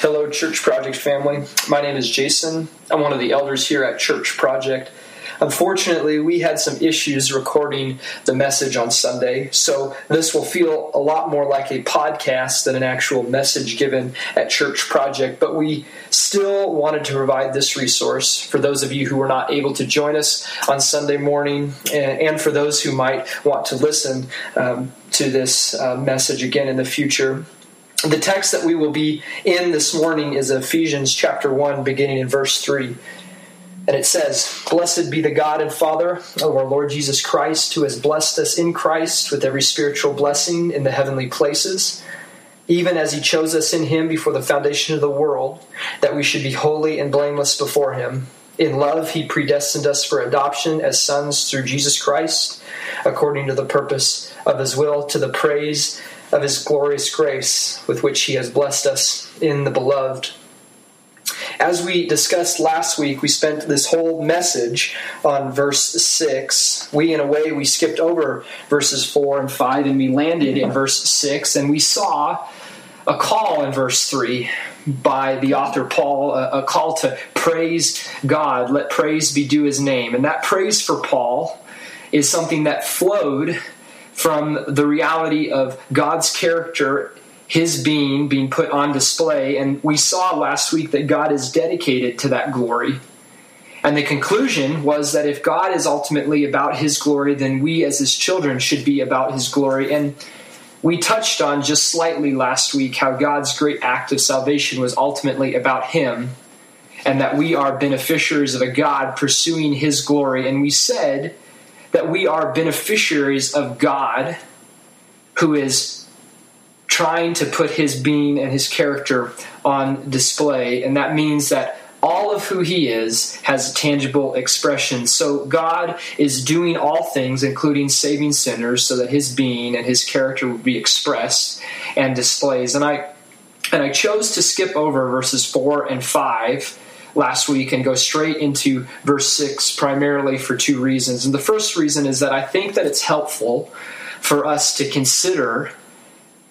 Hello, Church Project family. My name is Jason. I'm one of the elders here at Church Project. Unfortunately, we had some issues recording the message on Sunday, so this will feel a lot more like a podcast than an actual message given at Church Project. But we still wanted to provide this resource for those of you who were not able to join us on Sunday morning, and for those who might want to listen um, to this uh, message again in the future. The text that we will be in this morning is Ephesians chapter 1, beginning in verse 3. And it says, Blessed be the God and Father of our Lord Jesus Christ, who has blessed us in Christ with every spiritual blessing in the heavenly places, even as he chose us in him before the foundation of the world, that we should be holy and blameless before him. In love, he predestined us for adoption as sons through Jesus Christ, according to the purpose of his will, to the praise of his glorious grace with which he has blessed us in the beloved. As we discussed last week, we spent this whole message on verse 6. We, in a way, we skipped over verses 4 and 5 and we landed in verse 6 and we saw a call in verse 3 by the author Paul, a, call to praise God. Let praise be due his name. And that praise for Paul is something that flowed from the reality of God's character, His being being put on display. And we saw last week that God is dedicated to that glory. And the conclusion was that if God is ultimately about His glory, then we as His children should be about His glory. And we touched on just slightly last week how God's great act of salvation was ultimately about Him and that we are beneficiaries of a God pursuing His glory. And we said that we are beneficiaries of God who is trying to put his being and his character on display. And that means that all of who he is has tangible expression. So God is doing all things, including saving sinners, so that his being and his character would be expressed and displays. And I and I chose to skip over verses four and five last week and go straight into verse 6 primarily for two reasons. And the first reason is that I think that it's helpful for us to consider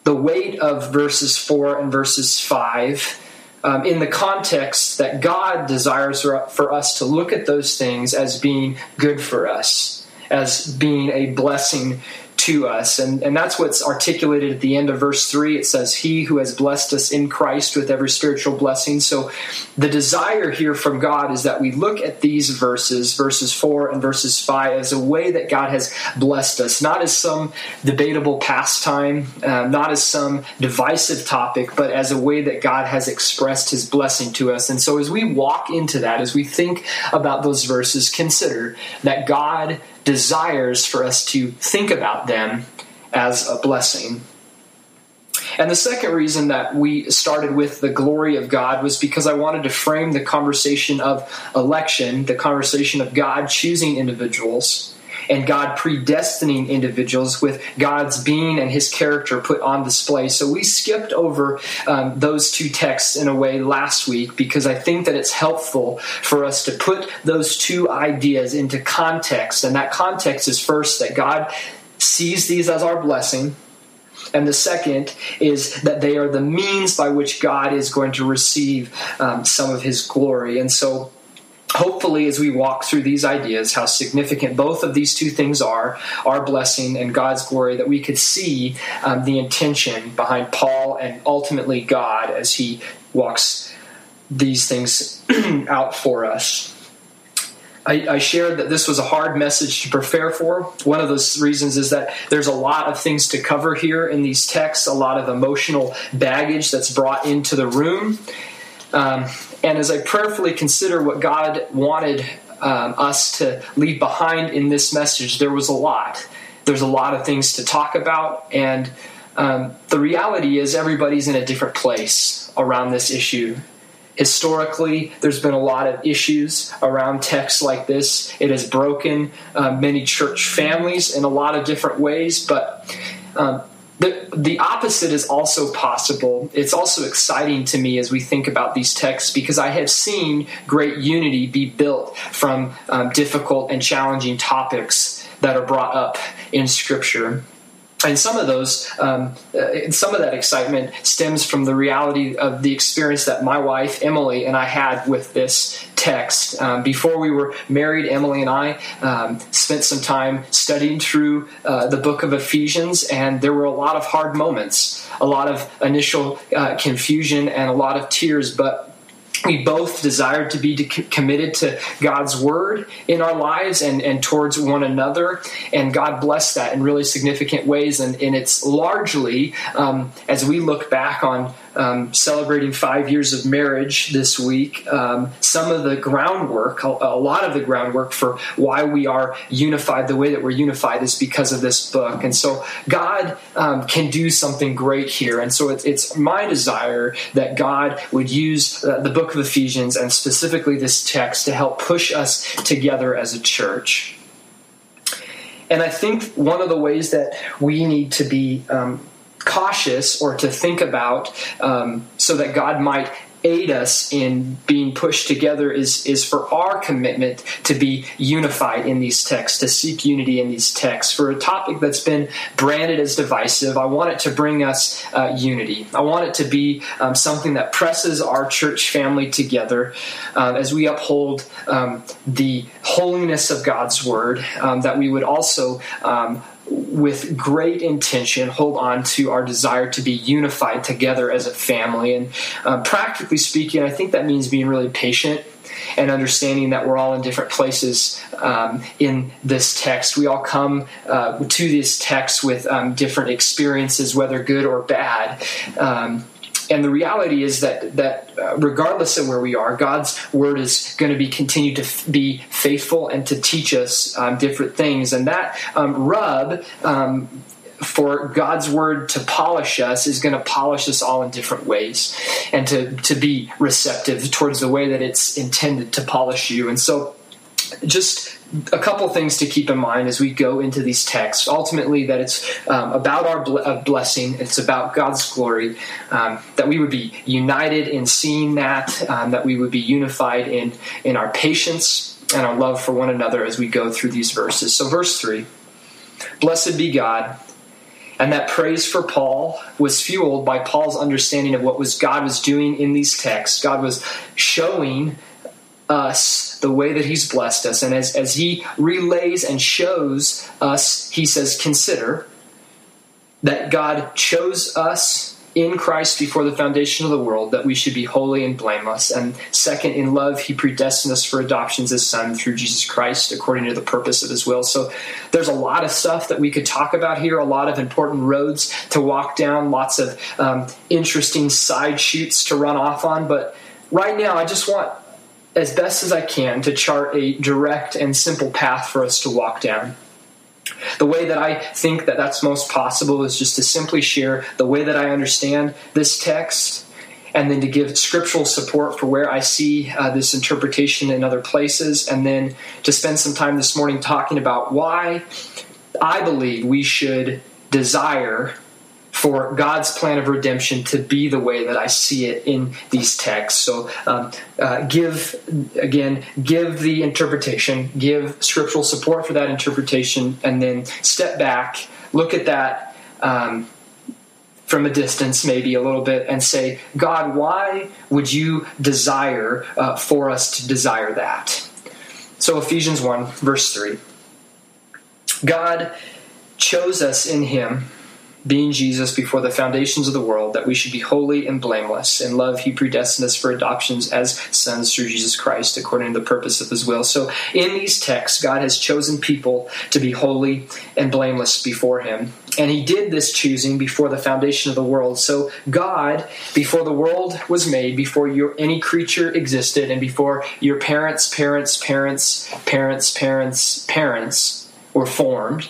the weight of verses 4 and verses 5 um, in the context that God desires for us to look at those things as being good for us, as being a blessing to us. And, and that's what's articulated at the end of verse 3. It says, He who has blessed us in Christ with every spiritual blessing. So the desire here from God is that we look at these verses, verses 4 and verses 5, as a way that God has blessed us, not as some debatable pastime, uh, not as some divisive topic, but as a way that God has expressed his blessing to us. And so as we walk into that, as we think about those verses, consider that God desires for us to think about them as a blessing. And the second reason that we started with the glory of God was because I wanted to frame the conversation of election, the conversation of God choosing individuals and God predestining individuals with God's being and his character put on display. So we skipped over um, those two texts in a way last week because I think that it's helpful for us to put those two ideas into context. And that context is first that God sees these as our blessing. And the second is that they are the means by which God is going to receive um, some of his glory. And so hopefully as we walk through these ideas how significant both of these two things are our blessing and god's glory that we could see um, the intention behind paul and ultimately god as he walks these things out for us I, I, shared that this was a hard message to prepare for. One of those reasons is that there's a lot of things to cover here in these texts, a lot of emotional baggage that's brought into the room. Um, and as I prayerfully consider what God wanted um, us to leave behind in this message, there was a lot. There's a lot of things to talk about, and um, the reality is everybody's in a different place around this issue. Historically, there's been a lot of issues around texts like this. It has broken uh, many church families in a lot of different ways, but um, the, the opposite is also possible. It's also exciting to me as we think about these texts because I have seen great unity be built from um, difficult and challenging topics that are brought up in Scripture. And some of those, um, uh, some of that excitement stems from the reality of the experience that my wife Emily and I had with this text. Um, before we were married, Emily and I um, spent some time studying through uh, the book of Ephesians, and there were a lot of hard moments, a lot of initial uh, confusion, and a lot of tears. But we both desired to be committed to God's word in our lives and, and towards one another. And God blessed that in really significant ways. And, and it's largely, um, as we look back on um, celebrating five years of marriage this week, um, some of the groundwork, a, lot of the groundwork for why we are unified the way that we're unified is because of this book. And so God um, can do something great here. And so it's, it's my desire that God would use uh, the book of Ephesians and specifically this text to help push us together as a church. And I think one of the ways that we need to be um, cautious or to think about um, so that God might aid us in being pushed together is is for our commitment to be unified in these texts to seek unity in these texts. For a topic that's been branded as divisive i want it to bring us uh, unity. I want it to be um, something that presses our church family together um, as we uphold um, the holiness of god's word um, that we would also um, with great intention hold on to our desire to be unified together as a family. And uh, practically speaking, I think that means being really patient and understanding that we're all in different places um, in this text. We all come uh, to this text with um, different experiences, whether good or bad. Um, and the reality is that that uh, regardless of where we are, God's word is going to be continue to f- be faithful and to teach us um, different things. And that um, rub um, for God's word to polish us is going to polish us all in different ways, and to to be receptive towards the way that it's intended to polish you. And so, just a couple things to keep in mind as we go into these texts. Ultimately, that it's um, about our ble- blessing, it's about God's glory, um, that we would be united in seeing that, um, that we would be unified in, in our patience and our love for one another as we go through these verses. So, verse 3 Blessed be God. And that praise for Paul was fueled by Paul's understanding of what was God was doing in these texts. God was showing us the way that he's blessed us. And as, as he relays and shows us, he says, consider that God chose us in Christ before the foundation of the world, that we should be holy and blameless. And second, in love, he predestined us for adoptions as son through Jesus Christ according to the purpose of his will. So there's a lot of stuff that we could talk about here, a lot of important roads to walk down, lots of um, interesting side shoots to run off on. But right now, I just want as best as I can to chart a direct and simple path for us to walk down. The way that I think that that's most possible is just to simply share the way that I understand this text and then to give scriptural support for where I see uh, this interpretation in other places, and then to spend some time this morning talking about why I believe we should desire for God's plan of redemption to be the way that I see it in these texts. So, um, uh, give again, give the interpretation, give scriptural support for that interpretation, and then step back, look at that. Um, from a distance, maybe a little bit, and say, God, why would you desire uh, for us to desire that? So, Ephesians 1, verse 3. God chose us in Him being Jesus before the foundations of the world, that we should be holy and blameless. In love, He predestined us for adoptions as sons through Jesus Christ, according to the purpose of His will. So, in these texts, God has chosen people to be holy and blameless before Him. And He did this choosing before the foundation of the world. So, God, before the world was made, before your, any creature existed, and before your parents, parents, parents, parents, parents, parents were formed,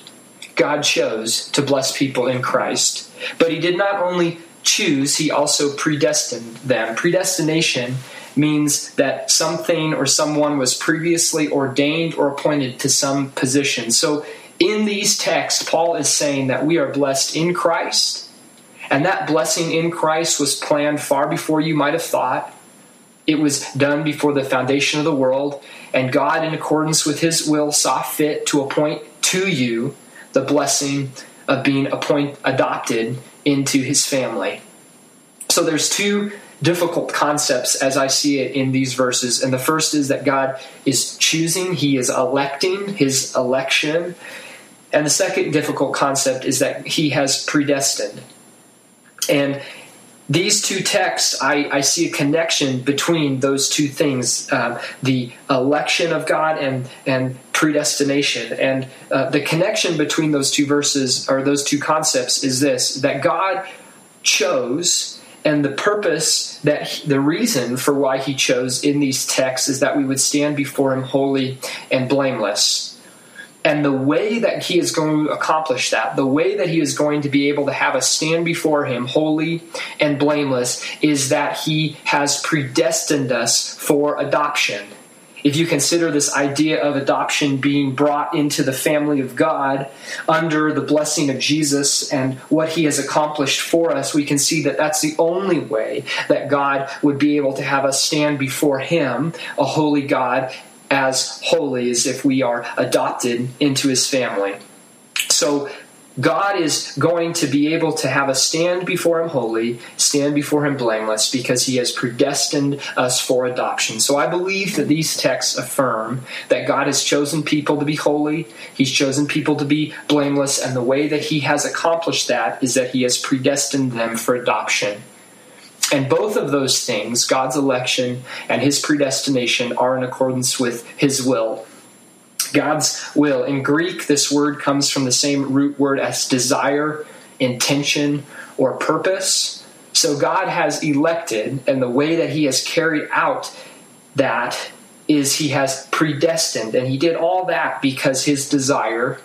God chose to bless people in Christ. But he did not only choose, he also predestined them. Predestination means that something or someone was previously ordained or appointed to some position. So in these texts, Paul is saying that we are blessed in Christ, and that blessing in Christ was planned far before you might have thought. It was done before the foundation of the world, and God, in accordance with his will, saw fit to appoint to you the blessing of being appoint, adopted into his family. So there's two difficult concepts as I see it in these verses. And the first is that God is choosing, He is electing His election. And the second difficult concept is that He has predestined. And these two texts, I, I see a connection between those two things uh, the election of God and, and predestination. And uh, the connection between those two verses, or those two concepts, is this that God chose and the purpose that he, the reason for why he chose in these texts is that we would stand before him holy and blameless. And the way that he is going to accomplish that, the way that he is going to be able to have us stand before him holy and blameless, is that he has predestined us for adoption. If you consider this idea of adoption being brought into the family of God under the blessing of Jesus and what he has accomplished for us, we can see that that's the only way that God would be able to have us stand before him, a holy God, as holy as if we are adopted into his family. So God is going to be able to have us stand before Him holy, stand before Him blameless, because He has predestined us for adoption. So I believe that these texts affirm that God has chosen people to be holy, He's chosen people to be blameless, and the way that He has accomplished that is that He has predestined them for adoption. And both of those things, God's election and His predestination, are in accordance with His will. God's will. In Greek, this word comes from the same root word as desire, intention, or purpose. So God has elected, and the way that He has carried out that is He has predestined. And He did all that because His desire,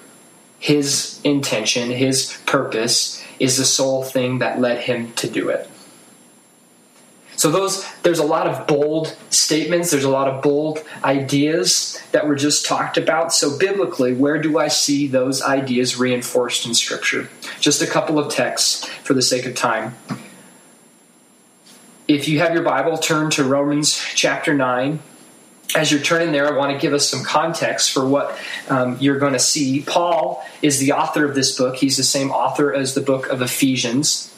His intention, His purpose is the sole thing that led Him to do it. So those there's a lot of bold statements, there's a lot of bold ideas that were just talked about. So biblically, where do I see those ideas reinforced in scripture? Just a couple of texts for the sake of time. If you have your Bible, turn to Romans chapter 9 as you're turning there, I want to give us some context for what um, you're going to see. Paul is the author of this book. He's the same author as the book of Ephesians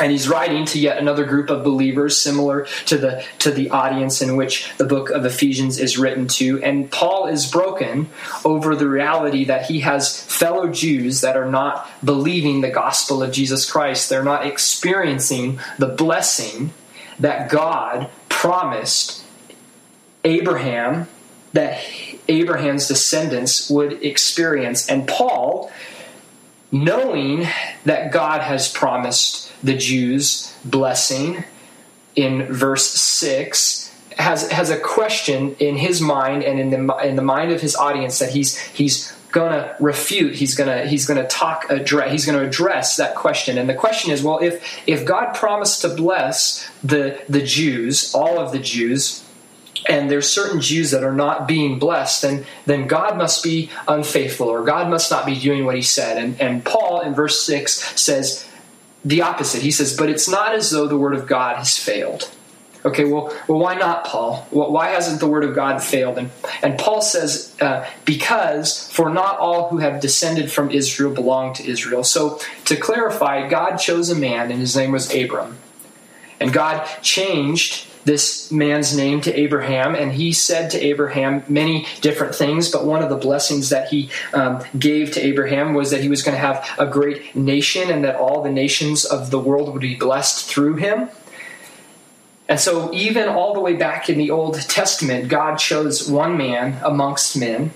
and he's writing to yet another group of believers similar to the to the audience in which the book of Ephesians is written to. And Paul is broken over the reality that he has fellow Jews that are not believing the gospel of Jesus Christ. They're not experiencing the blessing that God promised Abraham that Abraham's descendants would experience. And Paul knowing that God has promised the Jews' blessing in verse 6 has has a question in his mind and in the in the mind of his audience that he's he's to refute he's to he's to talk address he's to address that question and the question is well if if God promised to bless the the Jews all of the Jews and there's certain Jews that are not being blessed, then then God must be unfaithful or God must not be doing what he said. And and Paul in verse 6 says the opposite. He says, but it's not as though the word of God has failed. Okay, well, well, why not, Paul? Well, why hasn't the word of God failed? And, and Paul says, uh, because for not all who have descended from Israel belong to Israel. So to clarify, God chose a man, and his name was Abram. And God changed this man's name to Abraham, and he said to Abraham many different things. But one of the blessings that he um, gave to Abraham was that he was going to have a great nation and that all the nations of the world would be blessed through him. And so, even all the way back in the Old Testament, God chose one man amongst men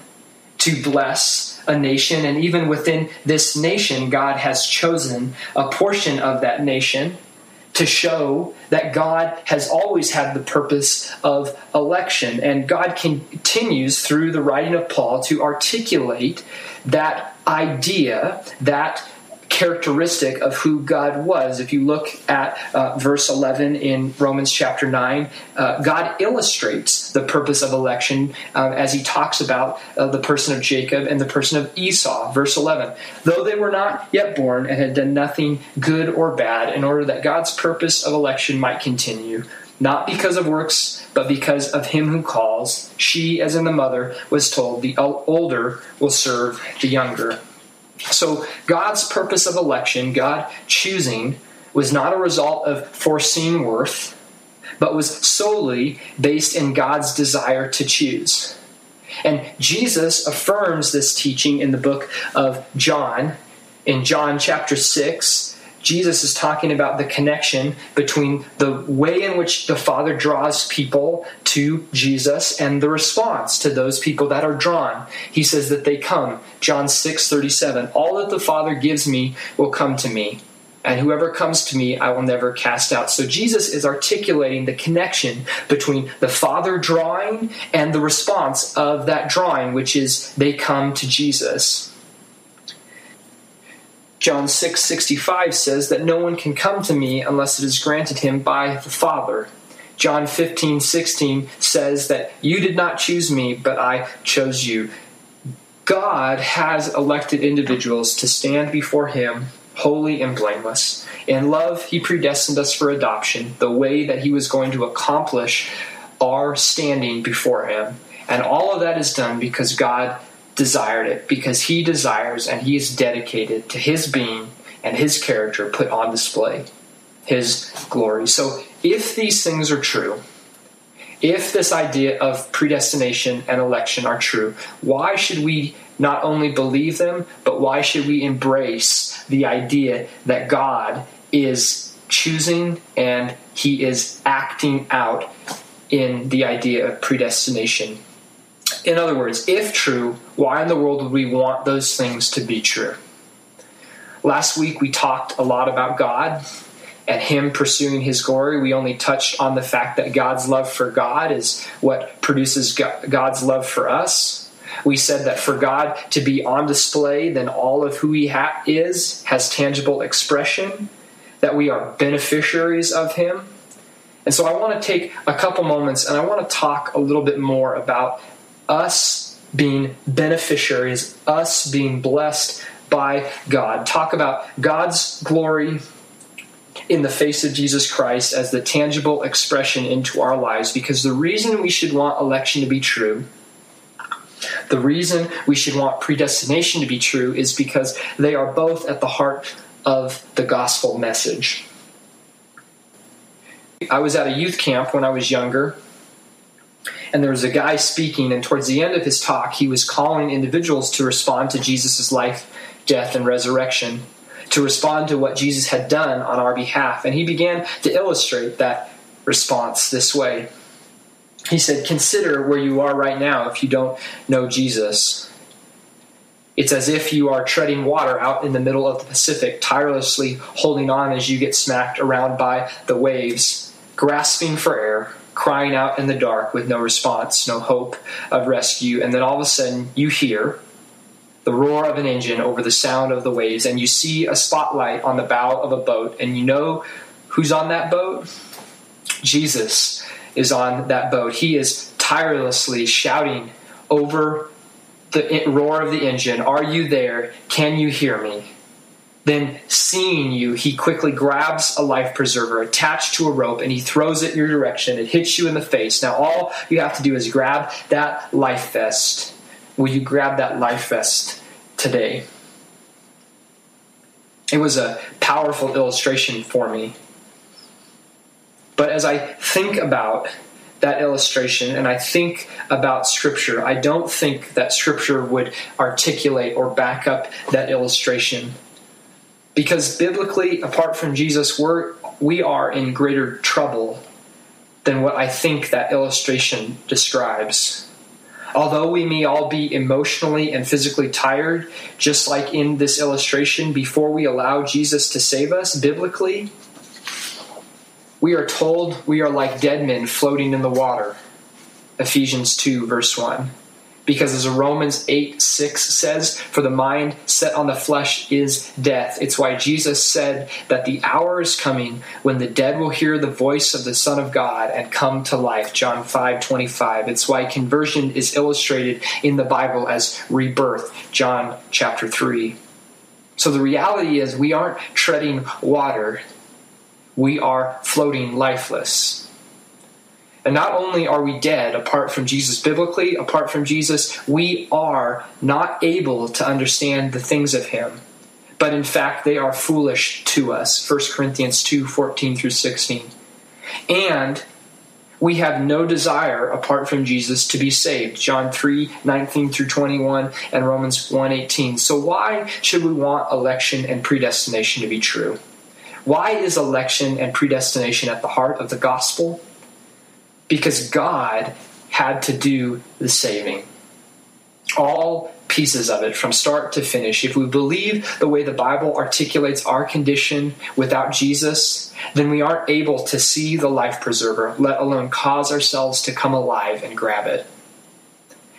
to bless a nation. And even within this nation, God has chosen a portion of that nation to show that God has always had the purpose of election. And God continues through the writing of Paul to articulate that idea, that characteristic of who God was. If you look at uh, verse 11 in Romans chapter 9, uh, God illustrates the purpose of election uh, as he talks about uh, the person of Jacob and the person of Esau. Verse 11 Though they were not yet born and had done nothing good or bad, in order that God's purpose of election might continue. Not because of works, but because of him who calls. She, as in the mother, was told, The older will serve the younger. So, God's purpose of election, God choosing, was not a result of foreseen worth, but was solely based in God's desire to choose. And Jesus affirms this teaching in the book of John. In John chapter 6, Jesus is talking about the connection between the way in which the Father draws people to Jesus and the response to those people that are drawn. He says that they come. John 6 37. All that the Father gives me will come to me, and whoever comes to me I will never cast out. So Jesus is articulating the connection between the Father drawing and the response of that drawing, which is they come to Jesus. John 6:65 says that no one can come to me unless it is granted him by the Father. John 15:16 says that you did not choose me, but I chose you. God has elected individuals to stand before him holy and blameless. In love, he predestined us for adoption, the way that he was going to accomplish our standing before him. And all of that is done because God desired it because he desires and he is dedicated to his being and his character put on display, his glory. So, if these things are true, if this idea of predestination and election are true, why should we not only believe them, but why should we embrace the idea that God is choosing and he is acting out in the idea of predestination in other words, if true, why in the world would we want those things to be true? Last week we talked a lot about God and Him pursuing His glory. We only touched on the fact that God's love for God is what produces God's love for us. We said that for God to be on display, then all of who He ha- is has tangible expression, that we are beneficiaries of Him. And so I want to take a couple moments and I want to talk a little bit more about us being beneficiaries, us being blessed by God. Talk about God's glory in the face of Jesus Christ as the tangible expression into our lives because the reason we should want election to be true the reason we should want predestination to be true is because they are both at the heart of the gospel message. I was at a youth camp when I was younger, and there was a guy speaking, and towards the end of his talk, he was calling individuals to respond to Jesus' life, death, and resurrection, to respond to what Jesus had done on our behalf. And he began to illustrate that response this way. He said, Consider where you are right now if you don't know Jesus. It's as if you are treading water out in the middle of the Pacific, tirelessly holding on as you get smacked around by the waves, grasping for air crying out in the dark with no response, no hope of rescue. And then all of a sudden, you hear the roar of an engine over the sound of the waves, and you see a spotlight on the bow of a boat, and you know who's on that boat? Jesus is on that boat. He is tirelessly shouting over the roar of the engine Are you there? Can you hear me? Then, seeing you, he quickly grabs a life preserver attached to a rope and he throws it in your direction. It hits you in the face. Now, all you have to do is grab that life vest. Will you grab that life vest today? It was a powerful illustration for me. But as I think about that illustration and I think about Scripture, I don't think that Scripture would articulate or back up that illustration because biblically, apart from Jesus, we're, we are in greater trouble than what I think that illustration describes. Although we may all be emotionally and physically tired, just like in this illustration, before we allow Jesus to save us, biblically, we are told we are like dead men floating in the water. Ephesians 2, verse 1. Because as Romans 8 6 says, for the mind set on the flesh is death. It's why Jesus said that the hour is coming when the dead will hear the voice of the Son of God and come to life. John 5 25. It's why conversion is illustrated in the Bible as rebirth. John chapter 3. So the reality is, we aren't treading water, we are floating lifeless. And not only are we dead apart from Jesus biblically, apart from Jesus, we are not able to understand the things of him. But in fact, they are foolish to us. 1 Corinthians 2 14 through 16. And we have no desire apart from Jesus to be saved. John 3 19 through 21 and Romans 1 18. So, why should we want election and predestination to be true? Why is election and predestination at the heart of the gospel? Because God had to do the saving. All pieces of it from start to finish. If we believe the way the Bible articulates our condition without Jesus, then we aren't able to see the life preserver, let alone cause ourselves to come alive and grab it.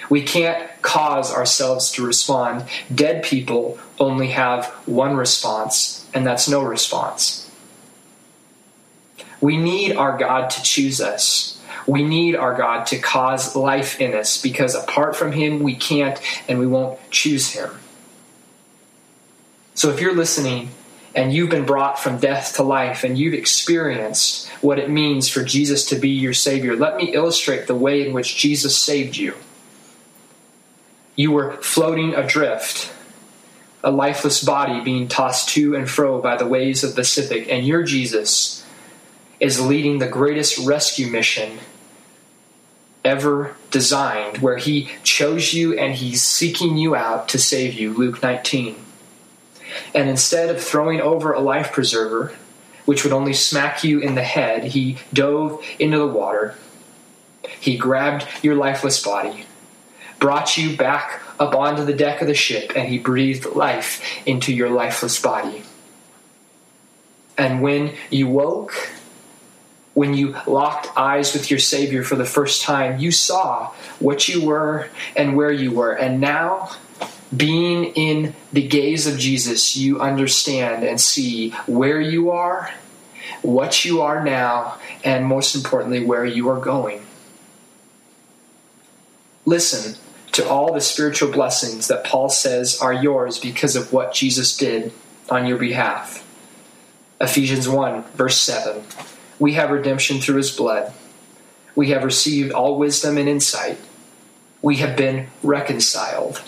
We can't cause ourselves to respond. Dead people only have one response, and that's no response. We need our God to choose us. We need our God to cause life in us because apart from Him, we can't and we won't choose Him. So if you're listening and you've been brought from death to life and you've experienced what it means for Jesus to be your Savior, let me illustrate the way in which Jesus saved you. You were floating adrift, a lifeless body being tossed to and fro by the waves of the Pacific, and your Jesus is leading the greatest rescue mission ever designed, where he chose you and he's seeking you out to save you. Luke 19. And instead of throwing over a life preserver, which would only smack you in the head, he dove into the water. He grabbed your lifeless body, brought you back up onto the deck of the ship, and he breathed life into your lifeless body. And when you woke, when you locked eyes with your Savior for the first time, you saw what you were and where you were. And now, being in the gaze of Jesus, you understand and see where you are, what you are now, and most importantly, where you are going. Listen to all the spiritual blessings that Paul says are yours because of what Jesus did on your behalf. Ephesians 1, verse 7. We have redemption through his blood. We have received all wisdom and insight. We have been reconciled.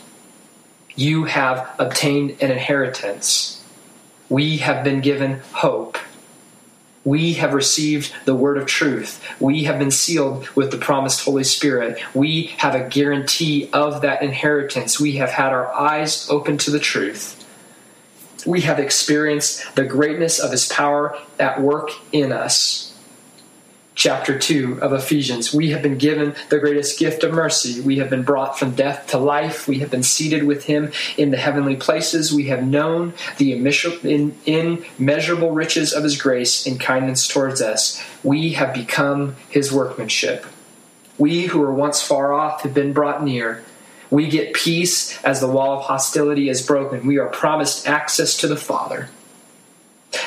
You have obtained an inheritance. We have been given hope. We have received the word of truth. We have been sealed with the promised Holy Spirit. We have a guarantee of that inheritance. We have had our eyes open to the truth we have experienced the greatness of his power at work in us. Chapter 2 of Ephesians. We have been given the greatest gift of mercy. We have been brought from death to life. We have been seated with him in the heavenly places. We have known the immeasurable riches of his grace and kindness towards us. We have become his workmanship. We who were once far off have been brought near. We get peace as the wall of hostility is broken. We are promised access to the Father.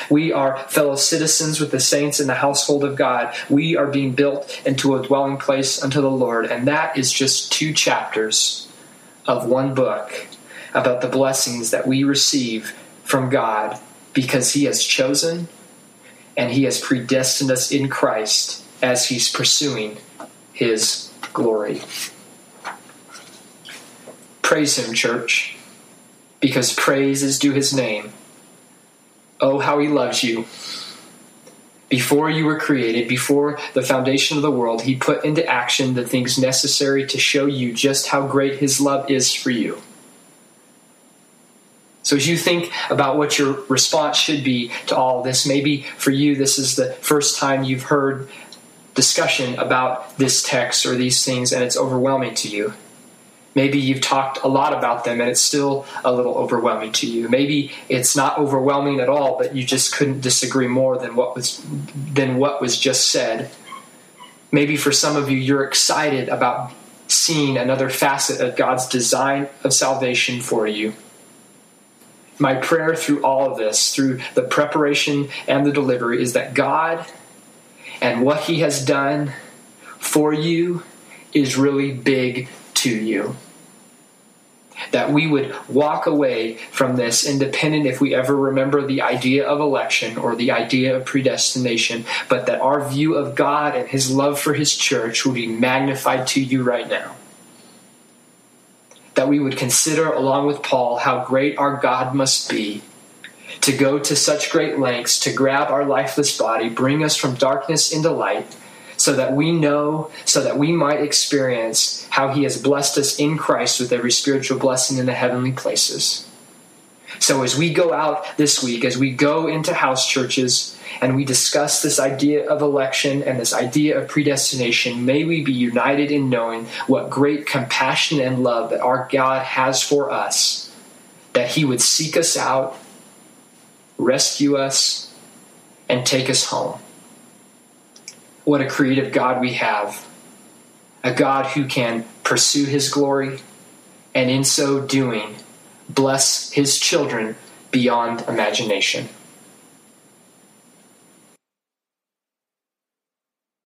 We are fellow citizens with the saints in the household of God. We are being built into a dwelling place unto the Lord. And that is just two chapters of one book about the blessings that we receive from God because He has chosen and He has predestined us in Christ as He's pursuing His glory. Praise him, church, because praise is due his name. Oh, how he loves you. Before you were created, before the foundation of the world, he put into action the things necessary to show you just how great his love is for you. So, as you think about what your response should be to all this, maybe for you, this is the first time you've heard discussion about this text or these things, and it's overwhelming to you. Maybe you've talked a lot about them and it's still a little overwhelming to you. Maybe it's not overwhelming at all, but you just couldn't disagree more than what was than what was just said. Maybe for some of you you're excited about seeing another facet of God's design of salvation for you. My prayer through all of this, through the preparation and the delivery, is that God and what He has done for you is really big to you. That we would walk away from this independent if we ever remember the idea of election or the idea of predestination, but that our view of God and His love for His church would be magnified to you right now. That we would consider, along with Paul, how great our God must be to go to such great lengths to grab our lifeless body, bring us from darkness into light so that we know, so that we might experience how He has blessed us in Christ with every spiritual blessing in the heavenly places. So, as we go out this week, as we go into house churches and we discuss this idea of election and this idea of predestination, may we be united in knowing what great compassion and love that our God has for us, that He would seek us out, rescue us, and take us home what a creative God we have. A God who can pursue his glory and in so doing bless his children beyond imagination.